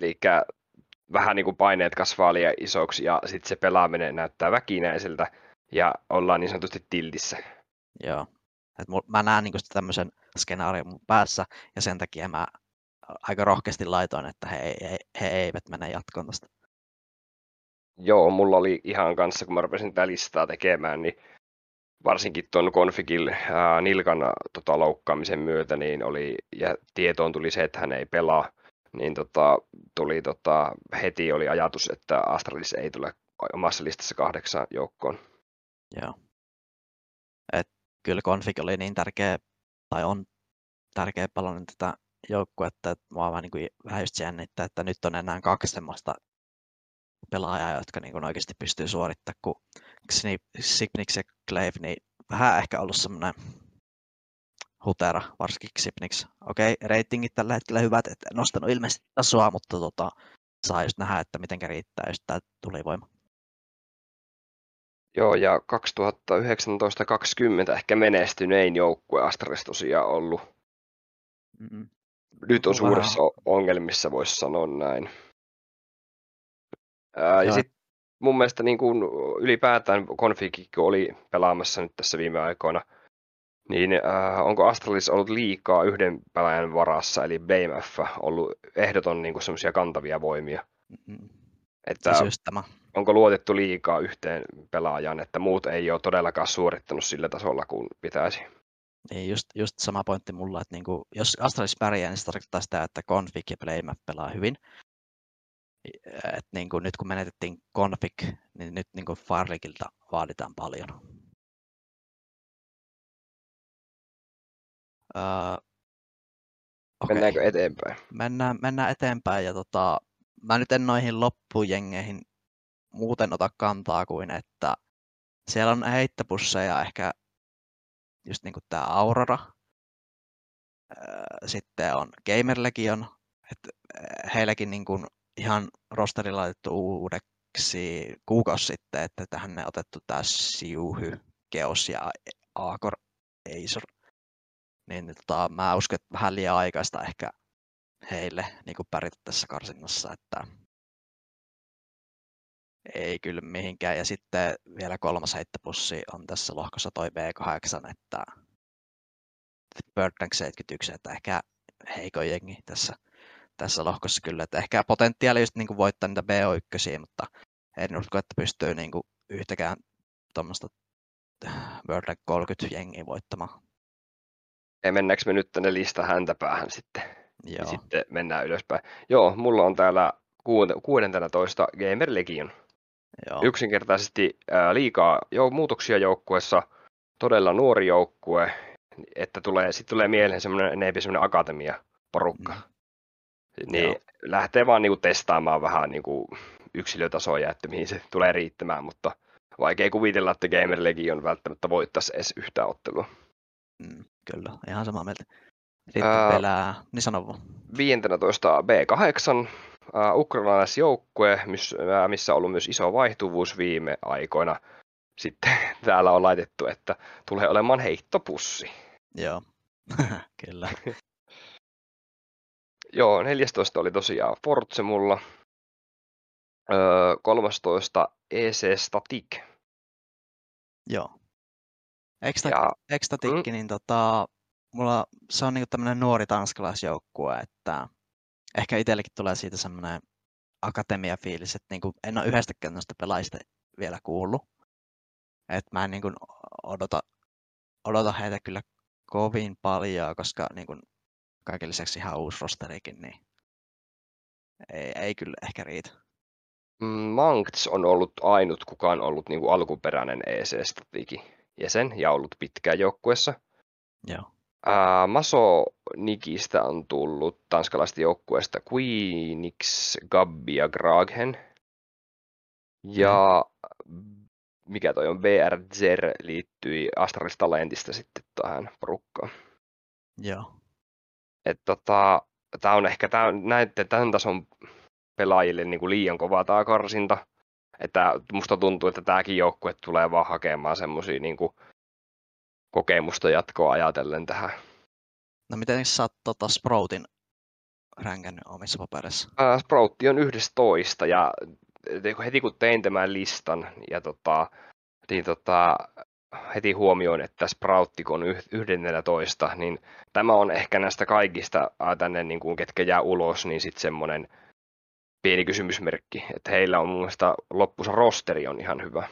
Eli vähän niin kuin paineet kasvaa liian isoksi ja sitten se pelaaminen näyttää väkinäiseltä ja ollaan niin sanotusti tiltissä. Joo. Et mä näen niin tämmöisen skenaarion mun päässä ja sen takia mä aika rohkeasti laitoin, että he, he, he eivät mene jatkoon tästä. Joo, mulla oli ihan kanssa, kun mä rupesin tätä listaa tekemään, niin varsinkin tuon konfigil ää, nilkan tota, loukkaamisen myötä, niin oli, ja tietoon tuli se, että hän ei pelaa, niin tota, tuli tota, heti oli ajatus, että Astralis ei tule omassa listassa kahdeksaan joukkoon. Joo. Et kyllä config oli niin tärkeä, tai on tärkeä palanen tätä joukkuetta, että mua vähän, niin kuin, vähän just jännittää, että nyt on enää kaksi semmoista pelaajaa, jotka niin kuin oikeasti pystyy suorittamaan, kun Sipnix ja Clave, niin vähän ehkä ollut semmoinen hutera, varsinkin Sipnix. Okei, okay, ratingit tällä hetkellä hyvät, että nostanut ilmeisesti tasoa, mutta tota, saa just nähdä, että miten riittää just tämä tulivoima. Joo, ja 2019-2020 ehkä menestynein joukkue Astralis tosiaan ollut. Mm-hmm. Nyt on suurissa ongelmissa, voisi sanoa näin. Ää, ja sitten mun mielestä niin kuin ylipäätään konfigi, kun oli pelaamassa nyt tässä viime aikoina, niin äh, onko Astralis ollut liikaa yhden pelaajan varassa, eli BMF, ollut ehdoton niin semmoisia kantavia voimia? Mm-hmm. Että tämä. onko luotettu liikaa yhteen pelaajaan, että muut ei ole todellakaan suorittanut sillä tasolla kuin pitäisi? Niin, just, just sama pointti mulla, että niinku, jos Astralis pärjää, niin se tarkoittaa sitä, että config ja playmap pelaa hyvin. Et niinku, nyt kun menetettiin config, niin nyt niinku Farlikilta vaaditaan paljon. Uh, okay. Mennäänkö eteenpäin? Mennään, mennään eteenpäin ja tota, mä nyt en noihin loppujengeihin muuten ota kantaa kuin, että siellä on heittopusseja ehkä just niin kuin tämä Aurora. Sitten on Gamer Legion, että heilläkin niin kuin ihan rosterilla laitettu uudeksi kuukausi sitten, että tähän ne otettu tämä Siuhy, Geos ja Aakor Acer. Niin tota, mä uskon, että vähän liian aikaista ehkä heille niin kuin pärjätä tässä karsinnassa, että ei kyllä mihinkään. Ja sitten vielä kolmas heittopussi on tässä lohkossa toi B8, että Bird Tank 71, että ehkä heikoin jengi tässä, tässä lohkossa kyllä. Että ehkä potentiaali just niin kuin voittaa niitä BO1, mutta en usko, että pystyy niin kuin yhtäkään tuommoista World Tank 30 jengiä voittamaan. Ei mennäänkö me nyt tänne lista häntä päähän sitten? Joo. Ja sitten mennään ylöspäin. Joo, mulla on täällä 16 Gamer Legion. Joo. Yksinkertaisesti ää, liikaa jo, muutoksia joukkueessa, todella nuori joukkue, että tulee, sitten tulee mieleen semmoinen, enemmän semmoinen akatemia-porukka. Mm. Niin Joo. lähtee vaan niinku testaamaan vähän niinku yksilötasoja, että mihin se tulee riittämään, mutta vaikea kuvitella, että Gamer Legion välttämättä voittaisi edes yhtään ottelua. Mm, kyllä, ihan samaa mieltä. Sitten Ää, vielä, niin sano vaan. 15 B8, äh, ukrainalaisjoukkue, miss- äh, missä on ollut myös iso vaihtuvuus viime aikoina. Sitten täällä on laitettu, että tulee olemaan heittopussi. Joo, kyllä. Joo, 14 oli tosiaan Forze mulla. Öö, 13 EC Static. Joo. Extra, Ja Ekstatikki, niin tota, mulla se on niinku tämmöinen nuori tanskalaisjoukkue, että ehkä itsellekin tulee siitä semmoinen akatemia-fiilis, että niinku en ole yhdestäkään noista pelaajista vielä kuullut. Et mä en niinku odota, odota heitä kyllä kovin paljon, koska niinku kaiken lisäksi ihan uusi rosterikin, niin ei, ei kyllä ehkä riitä. mm, Mankts on ollut ainut kukaan ollut niin kuin alkuperäinen EC Statikin jäsen ja ollut pitkään joukkueessa. Joo. Ää, Maso Nikistä on tullut tanskalaista joukkueesta Queenix, Gabbi ja Graghen. Ja mikä toi on, Zer liittyi Astralis Talentista sitten tähän porukkaan. Joo. Et tota, tää on ehkä tää, näette tämän tason pelaajille niin kuin liian kova tää karsinta. Että musta tuntuu, että tämäkin joukkue tulee vaan hakemaan semmosia niin kuin kokemusta jatkoa ajatellen tähän. No miten sä oot tota Sproutin ränkännyt omissa paperissa? Ää, Sproutti on 11 ja heti kun tein tämän listan ja tota, niin tota, heti huomioin, että Sproutti on yh- 11, niin tämä on ehkä näistä kaikista tänne, niin kuin, ketkä jää ulos, niin sitten semmoinen pieni kysymysmerkki, että heillä on mun mielestä loppussa rosteri on ihan hyvä.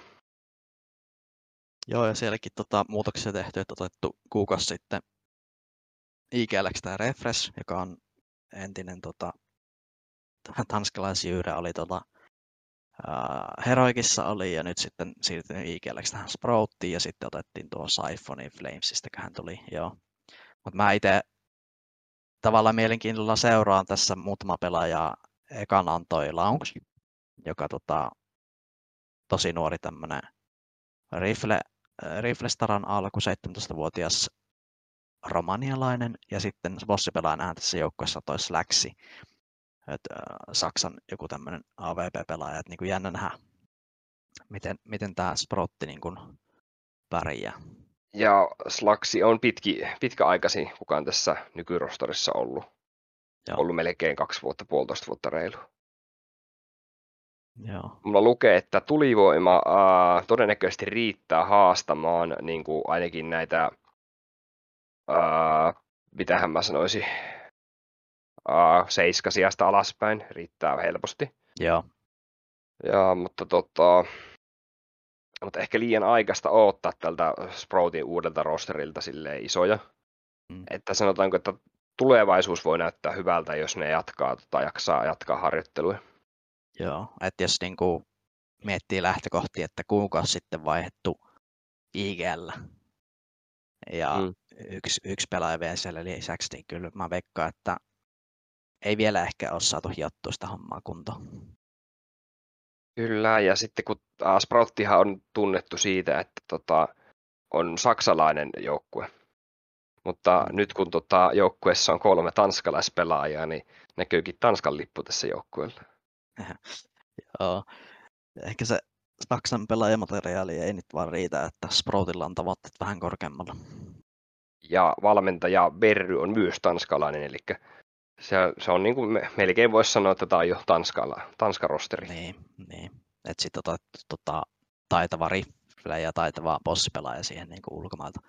Joo, ja sielläkin tota, muutoksia tehty, että otettu kuukausi sitten IGLX tämä Refresh, joka on entinen tota, tanskalaisjyyrä, oli tota, Heroikissa oli, ja nyt sitten siirtyi IGLX tähän Sprouttiin, ja sitten otettiin tuo Siphoni Flamesista, hän tuli, joo. Mutta mä itse tavallaan mielenkiinnolla seuraan tässä muutama pelaaja. Ekan on toi Launch, joka tota, tosi nuori tämmönen rifle, Riflestaran alku 17-vuotias romanialainen ja sitten bossipelaajana tässä joukkueessa toi Slaxi, et, äh, Saksan joku tämmöinen AVP-pelaaja, että niin jännä nähdä, miten, miten tämä Sprotti niin kuin pärjää. Ja Slaksi on pitki, pitkäaikaisin kukaan tässä nykyrostorissa ollut. Joo. Ollut melkein kaksi vuotta, puolitoista vuotta reilu. Joo. Mulla lukee, että tulivoima ää, todennäköisesti riittää haastamaan niin kuin ainakin näitä, ää, mitähän mä sanoisin, seiskasijasta alaspäin, riittää helposti. Joo. Ja, mutta, tota, mutta ehkä liian aikaista odottaa tältä Sproutin uudelta rosterilta silleen isoja. Mm. Että sanotaanko, että tulevaisuus voi näyttää hyvältä, jos ne jatkaa, tota, jaksaa jatkaa harjoittelua. Joo, että jos niin kuin miettii lähtökohtia, että kuukausi sitten vaihdettu IGL ja mm. yksi, yksi pelaaja vielä siellä lisäksi, niin kyllä mä veikkaan, että ei vielä ehkä ole saatu hiottua sitä hommaa kuntoon. Kyllä, ja sitten kun uh, Sprouttihan on tunnettu siitä, että tota, on saksalainen joukkue. Mutta mm. nyt kun tota, joukkueessa on kolme tanskalaispelaajaa, niin näkyykin Tanskan lippu tässä joukkueella. Joo. Ehkä se Saksan pelaajamateriaali ei nyt vaan riitä, että Sproutilla on tavoitteet vähän korkeammalla. Ja valmentaja Berry on myös tanskalainen, eli se, se on niin kuin melkein voisi sanoa, että tämä on jo Tanskala, Tanska-rosteri. Niin, niin. että sitten tota, tota, taitava riffle ja taitava bossipelaaja siihen niin kuin ulkomailta.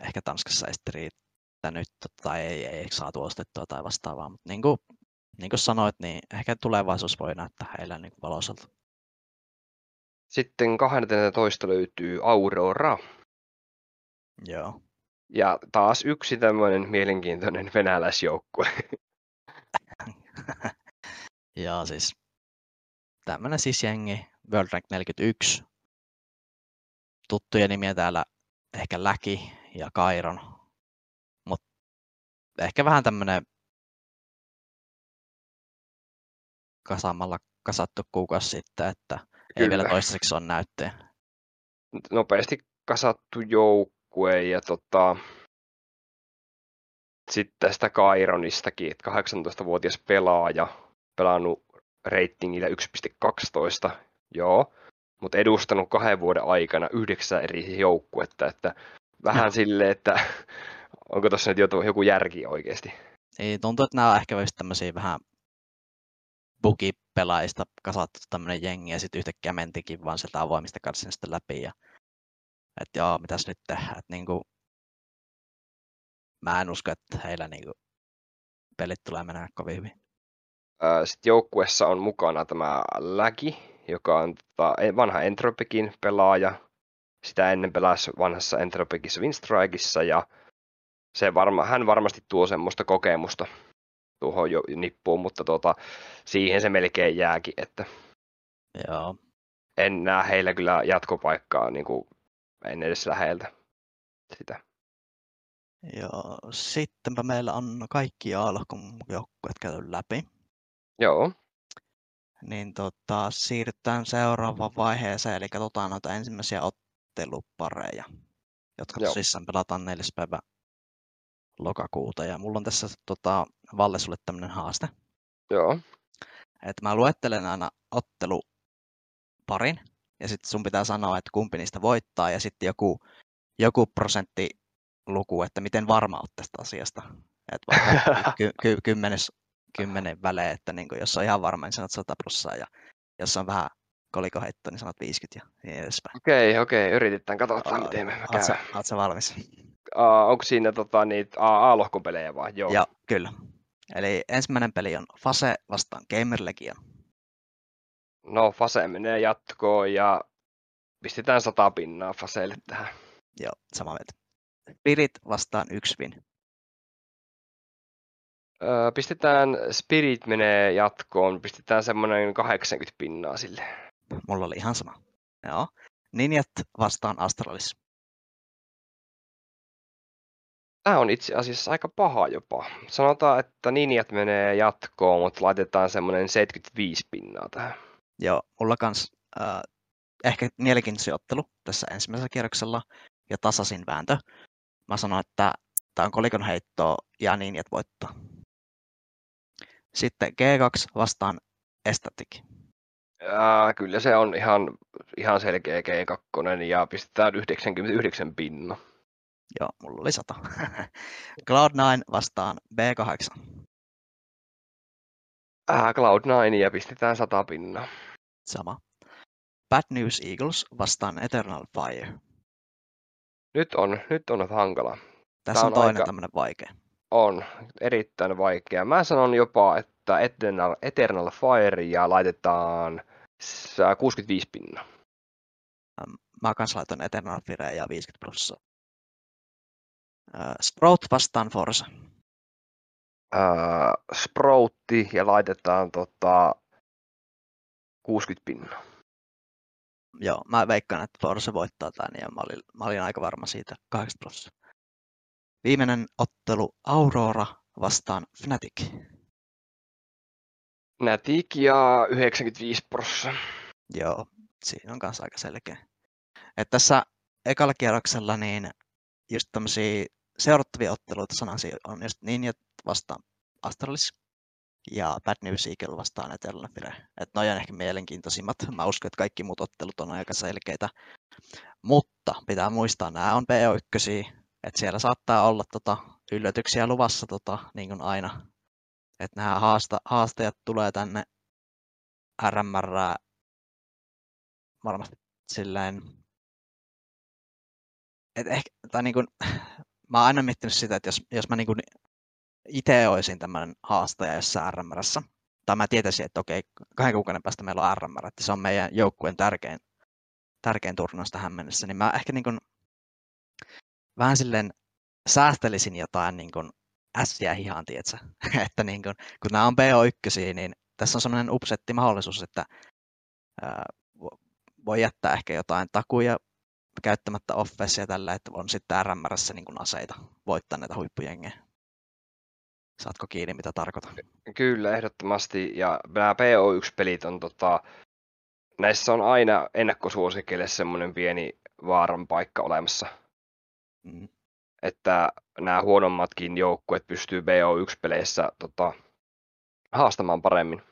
Ehkä Tanskassa ei sitten riittänyt tai ei, ei saatu ostettua tai vastaavaa, mutta niin kuin, niin kuin sanoit, niin ehkä tulevaisuus voi näyttää heillä niin valoiselta. Sitten 12 löytyy Aurora. Joo. Ja taas yksi tämmöinen mielenkiintoinen venäläisjoukkue. Joo, siis tämmöinen siis jengi, World Rank 41. Tuttuja nimiä täällä ehkä Läki ja Kairon. Mutta ehkä vähän tämmöinen kasamalla kasattu kuukausi sitten, että Kyllä. ei vielä toistaiseksi ole näyttöä. Nopeasti kasattu joukkue ja tota, sitten tästä Kaironistakin, että 18-vuotias pelaaja, pelannut reitingillä 1.12, joo, mutta edustanut kahden vuoden aikana yhdeksän eri joukkuetta, että vähän no. silleen, että onko tuossa nyt joku, järki oikeasti. Ei, tuntuu, että nämä on ehkä tämmöisiä vähän bugipelaajista kasattu tämmöinen jengi ja sitten yhtäkkiä mentikin vaan sieltä avoimista karsinasta läpi ja että joo, mitäs nyt tehdään, että niinku, mä en usko, että heillä niinku pelit tulee mennä kovin hyvin. Sitten joukkuessa on mukana tämä Läki, joka on tota, vanha Entropikin pelaaja. Sitä ennen pelasi vanhassa Entropikissa Winstrikeissa ja se varma, hän varmasti tuo semmoista kokemusta tuohon jo nippuun, mutta tota, siihen se melkein jääkin, että Joo. en näe heillä kyllä jatkopaikkaa, niin kuin en edes läheltä sitä. Joo, sittenpä meillä on kaikki alkun joukkueet käyty läpi. Joo. Niin tota, siirrytään seuraavaan vaiheeseen, eli katsotaan noita ensimmäisiä ottelupareja, jotka Joo. tosissaan pelataan 4. päivä lokakuuta. Ja mulla on tässä tota, Valle sulle tämmöinen haaste. Joo. Että mä luettelen aina otteluparin, ja sitten sun pitää sanoa, että kumpi niistä voittaa, ja sitten joku, joku prosentti luku, että miten varma olet tästä asiasta. Että vaikka ky- ky- kymmenes, kymmenen välein, että niin jos on ihan varma, niin sanot 100 prosenttia, ja jos on vähän kolikoheitto, niin sanot 50 ja niin edespäin. Okei, okay, okei, okay. yritetään, katsotaan uh, miten me käy. Oletko valmis? Uh, onko siinä tota, niitä A-lohkon pelejä vai? Joo. Joo, kyllä. Eli ensimmäinen peli on Fase vastaan Gamer Legion. No, Fase menee jatkoon ja pistetään sata pinnaa Faseille tähän. Joo, sama mieltä. Spirit vastaan yksi win. Öö, pistetään Spirit menee jatkoon, pistetään semmoinen 80 pinnaa sille. Mulla oli ihan sama. Joo. Ninjat vastaan Astralis. Tämä on itse asiassa aika paha jopa. Sanotaan, että ninjat menee jatkoon, mutta laitetaan semmoinen 75 pinnaa tähän. Joo, mulla kans äh, ehkä mielenkiintoinen ottelu tässä ensimmäisellä kierroksella ja tasasin vääntö. Mä sanon, että tämä on kolikon heittoa ja ninjat voittaa. Sitten G2 vastaan Estatic. Ja, kyllä se on ihan, ihan selkeä G2 ja pistetään 99 pinna. Joo, mulla oli 100. Cloud9 vastaan B8. Äh, Cloud9 ja pistetään 100 pinnaa. Sama. Bad News Eagles vastaan Eternal Fire. Nyt on, nyt on hankala. Tässä on, on toinen aika... tämmöinen vaikea. On, erittäin vaikea. Mä sanon jopa, että Eternal, Eternal Fire ja laitetaan 65 pinnaa. Mä kanssa laitan Eternal Fire ja 50 prosenttia. Sprout vastaan Forza. Uh, Sproutti ja laitetaan tota 60 pinnaa. Joo, mä veikkaan, että Forza voittaa tämän ja mä olin, mä olin aika varma siitä 80 prosenttia. Viimeinen ottelu Aurora vastaan Fnatic. Nätik ja 95 prosenttia. Joo, siinä on kanssa aika selkeä. Et tässä ekalla kierroksella niin just tämmöisiä seurattavia otteluita sanasi on just Ninja vastaan Astralis ja Bad News Eagle vastaan Eternal Että ne on ehkä mielenkiintoisimmat. Mä uskon, että kaikki muut ottelut on aika selkeitä. Mutta pitää muistaa, nämä on PO1, että siellä saattaa olla tota, yllätyksiä luvassa tota, niin kuin aina. Että nämä haasta, haastajat tulee tänne RMR varmasti silleen, et ehkä, tai niin kuin, mä oon aina miettinyt sitä, että jos, jos mä niin kuin itse olisin tämmöinen haastaja jossain RMRssä, tai mä tietäisin, että okei, kahden kuukauden päästä meillä on RMR, että se on meidän joukkueen tärkein, tärkein turnaus tähän mennessä, niin mä ehkä niin kuin, vähän silleen säästelisin jotain niin kuin ässiä hihaan, tietsä? että niin kuin, kun nämä on BO1, niin tässä on semmoinen upsetti mahdollisuus, että ää, voi jättää ehkä jotain takuja käyttämättä offessia tällä, että on sitten RMRssä niin kuin aseita voittaa näitä huippujengejä. Saatko kiinni, mitä tarkoitan? Kyllä, ehdottomasti. Ja nämä PO1-pelit on tota, näissä on aina ennakkosuosikeille semmoinen pieni vaaran paikka olemassa. Mm. Että nämä huonommatkin joukkueet pystyy BO1-peleissä tota, haastamaan paremmin.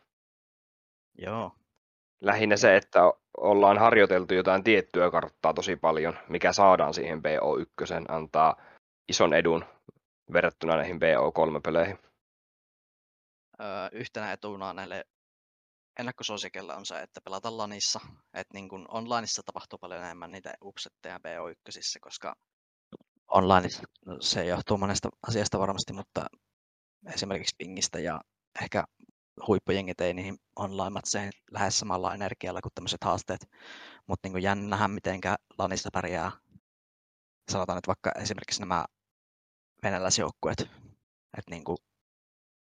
Joo. Lähinnä se, että ollaan harjoiteltu jotain tiettyä karttaa tosi paljon, mikä saadaan siihen BO1, antaa ison edun verrattuna näihin BO3-peleihin. Öö, yhtenä etuna näille ennakkosuosikella on se, että pelataan LANissa. Että niin kuin onlineissa tapahtuu paljon enemmän niitä upsetteja BO1, koska onlineissa se johtuu monesta asiasta varmasti, mutta esimerkiksi pingistä ja ehkä huippujengit ei niihin online-matseihin lähes samalla energialla kuin tämmöiset haasteet. Mutta niin jännä nähdä, miten LANissa pärjää. Sanotaan, että vaikka esimerkiksi nämä venäläisjoukkueet, että niin kuin,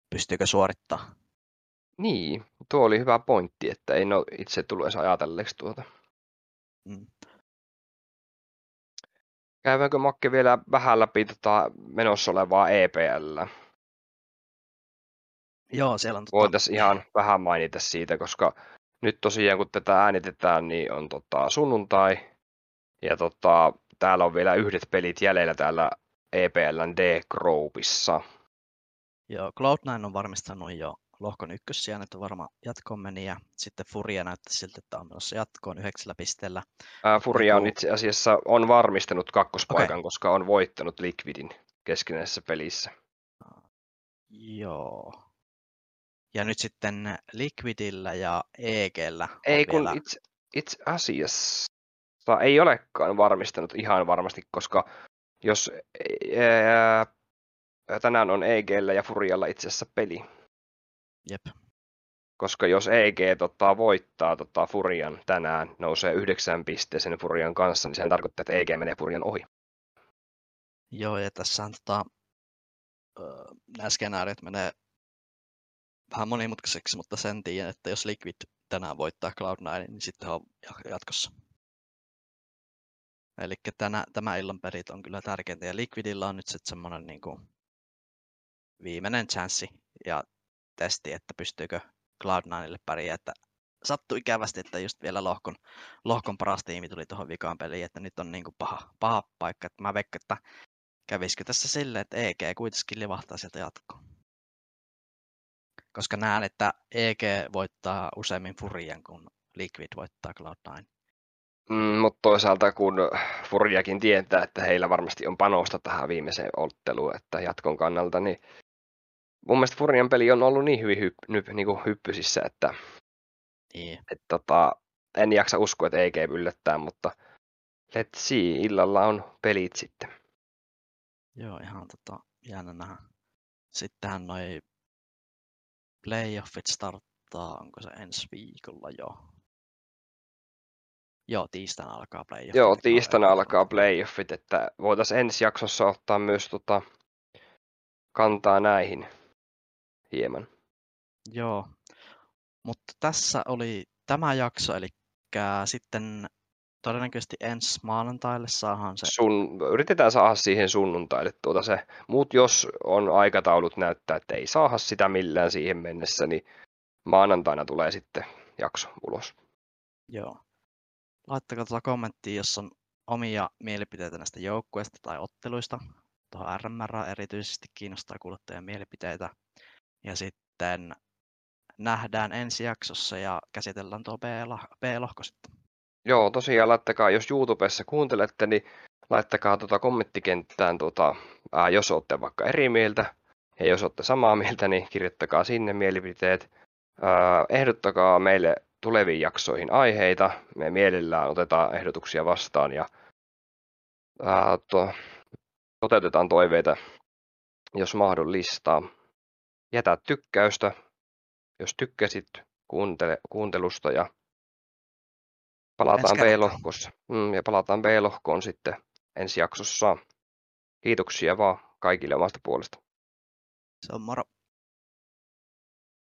pystyykö suorittaa. Niin, tuo oli hyvä pointti, että ei ole itse tullut edes ajatelleeksi tuota. Mm. Käydäänkö Makke vielä vähän läpi tota menossa olevaa EPL? Joo, siellä on... Tota... Voitaisiin ihan vähän mainita siitä, koska nyt tosiaan kun tätä äänitetään, niin on tota sunnuntai. Ja tota, täällä on vielä yhdet pelit jäljellä täällä EPLn D-Groupissa. Joo, Cloud9 on varmistanut jo lohkon ykkössijaan, että varma jatkoon meni, ja sitten Furia näytti siltä, että on menossa jatkoon yhdeksällä pisteellä. Ää, Furia on itse asiassa on varmistanut kakkospaikan, okay. koska on voittanut Liquidin keskinäisessä pelissä. Joo. Ja nyt sitten Liquidillä ja EGllä. Ei kun vielä... itse, itse asiassa ei olekaan varmistanut ihan varmasti, koska jos ää, tänään on EGllä ja Furialla itse asiassa peli. Jep. Koska jos EG tota, voittaa tota, Furian tänään, nousee yhdeksän pisteeseen Furian kanssa, niin se tarkoittaa, että EG menee Furian ohi. Joo, ja tässä on tota, nämä skenaariot menee vähän monimutkaiseksi, mutta sen tiedän, että jos Liquid tänään voittaa Cloud9, niin sitten on jatkossa. Eli tämä illan perit on kyllä tärkeintä, ja Liquidilla on nyt sitten semmoinen niin kuin viimeinen chanssi ja testi, että pystyykö Cloud9 pärjää, että sattui ikävästi, että just vielä lohkon, lohkon paras tiimi tuli tuohon vikaan peliin, että nyt on niin kuin paha, paha paikka, että mä veikkaan, että kävisikö tässä silleen, että EG kuitenkin livahtaa sieltä jatkoon. Koska näen, että EG voittaa useammin Furian kuin Liquid voittaa Cloud9. Mm, mutta toisaalta kun Furiakin tietää, että heillä varmasti on panosta tähän viimeiseen otteluun, että jatkon kannalta, niin mun mielestä Furian peli on ollut niin hyvin hypp, nyp, niin kuin hyppysissä, että niin. et, tota, en jaksa uskoa, että EG yllättää, mutta let's see, illalla on pelit sitten. Joo, ihan tota, jännä nähdä. Sittenhän noi playoffit starttaa, onko se ensi viikolla jo? Joo, tiistaina alkaa playoffit. Joo, tiistaina alkaa playoffit, että voitaisiin ensi jaksossa ottaa myös tota, kantaa näihin hieman. Joo, mutta tässä oli tämä jakso, eli sitten todennäköisesti ensi maanantaille saadaan se. Sun, yritetään saada siihen sunnuntaille tuota se. Muut jos on aikataulut näyttää, että ei saada sitä millään siihen mennessä, niin maanantaina tulee sitten jakso ulos. Joo. Laittakaa tuota kommenttia, jos on omia mielipiteitä näistä joukkueista tai otteluista. Tuohon RMR erityisesti kiinnostaa kuluttajien mielipiteitä. Ja sitten nähdään ensi jaksossa ja käsitellään tuo B-lohko sitten. Joo, tosiaan laittakaa, jos YouTubessa kuuntelette, niin laittakaa tuota kommenttikenttään, tuota, ää, jos olette vaikka eri mieltä, ja jos olette samaa mieltä, niin kirjoittakaa sinne mielipiteet. Ää, ehdottakaa meille tuleviin jaksoihin aiheita. Me mielellään otetaan ehdotuksia vastaan ja ää, to, toteutetaan toiveita, jos mahdollista. Jätä tykkäystä, jos tykkäsit kuuntele, kuuntelusta ja palataan B-lohkossa. Mm, ja palataan B-lohkoon sitten ensi jaksossa. Kiitoksia vaan kaikille omasta puolesta. Se on moro.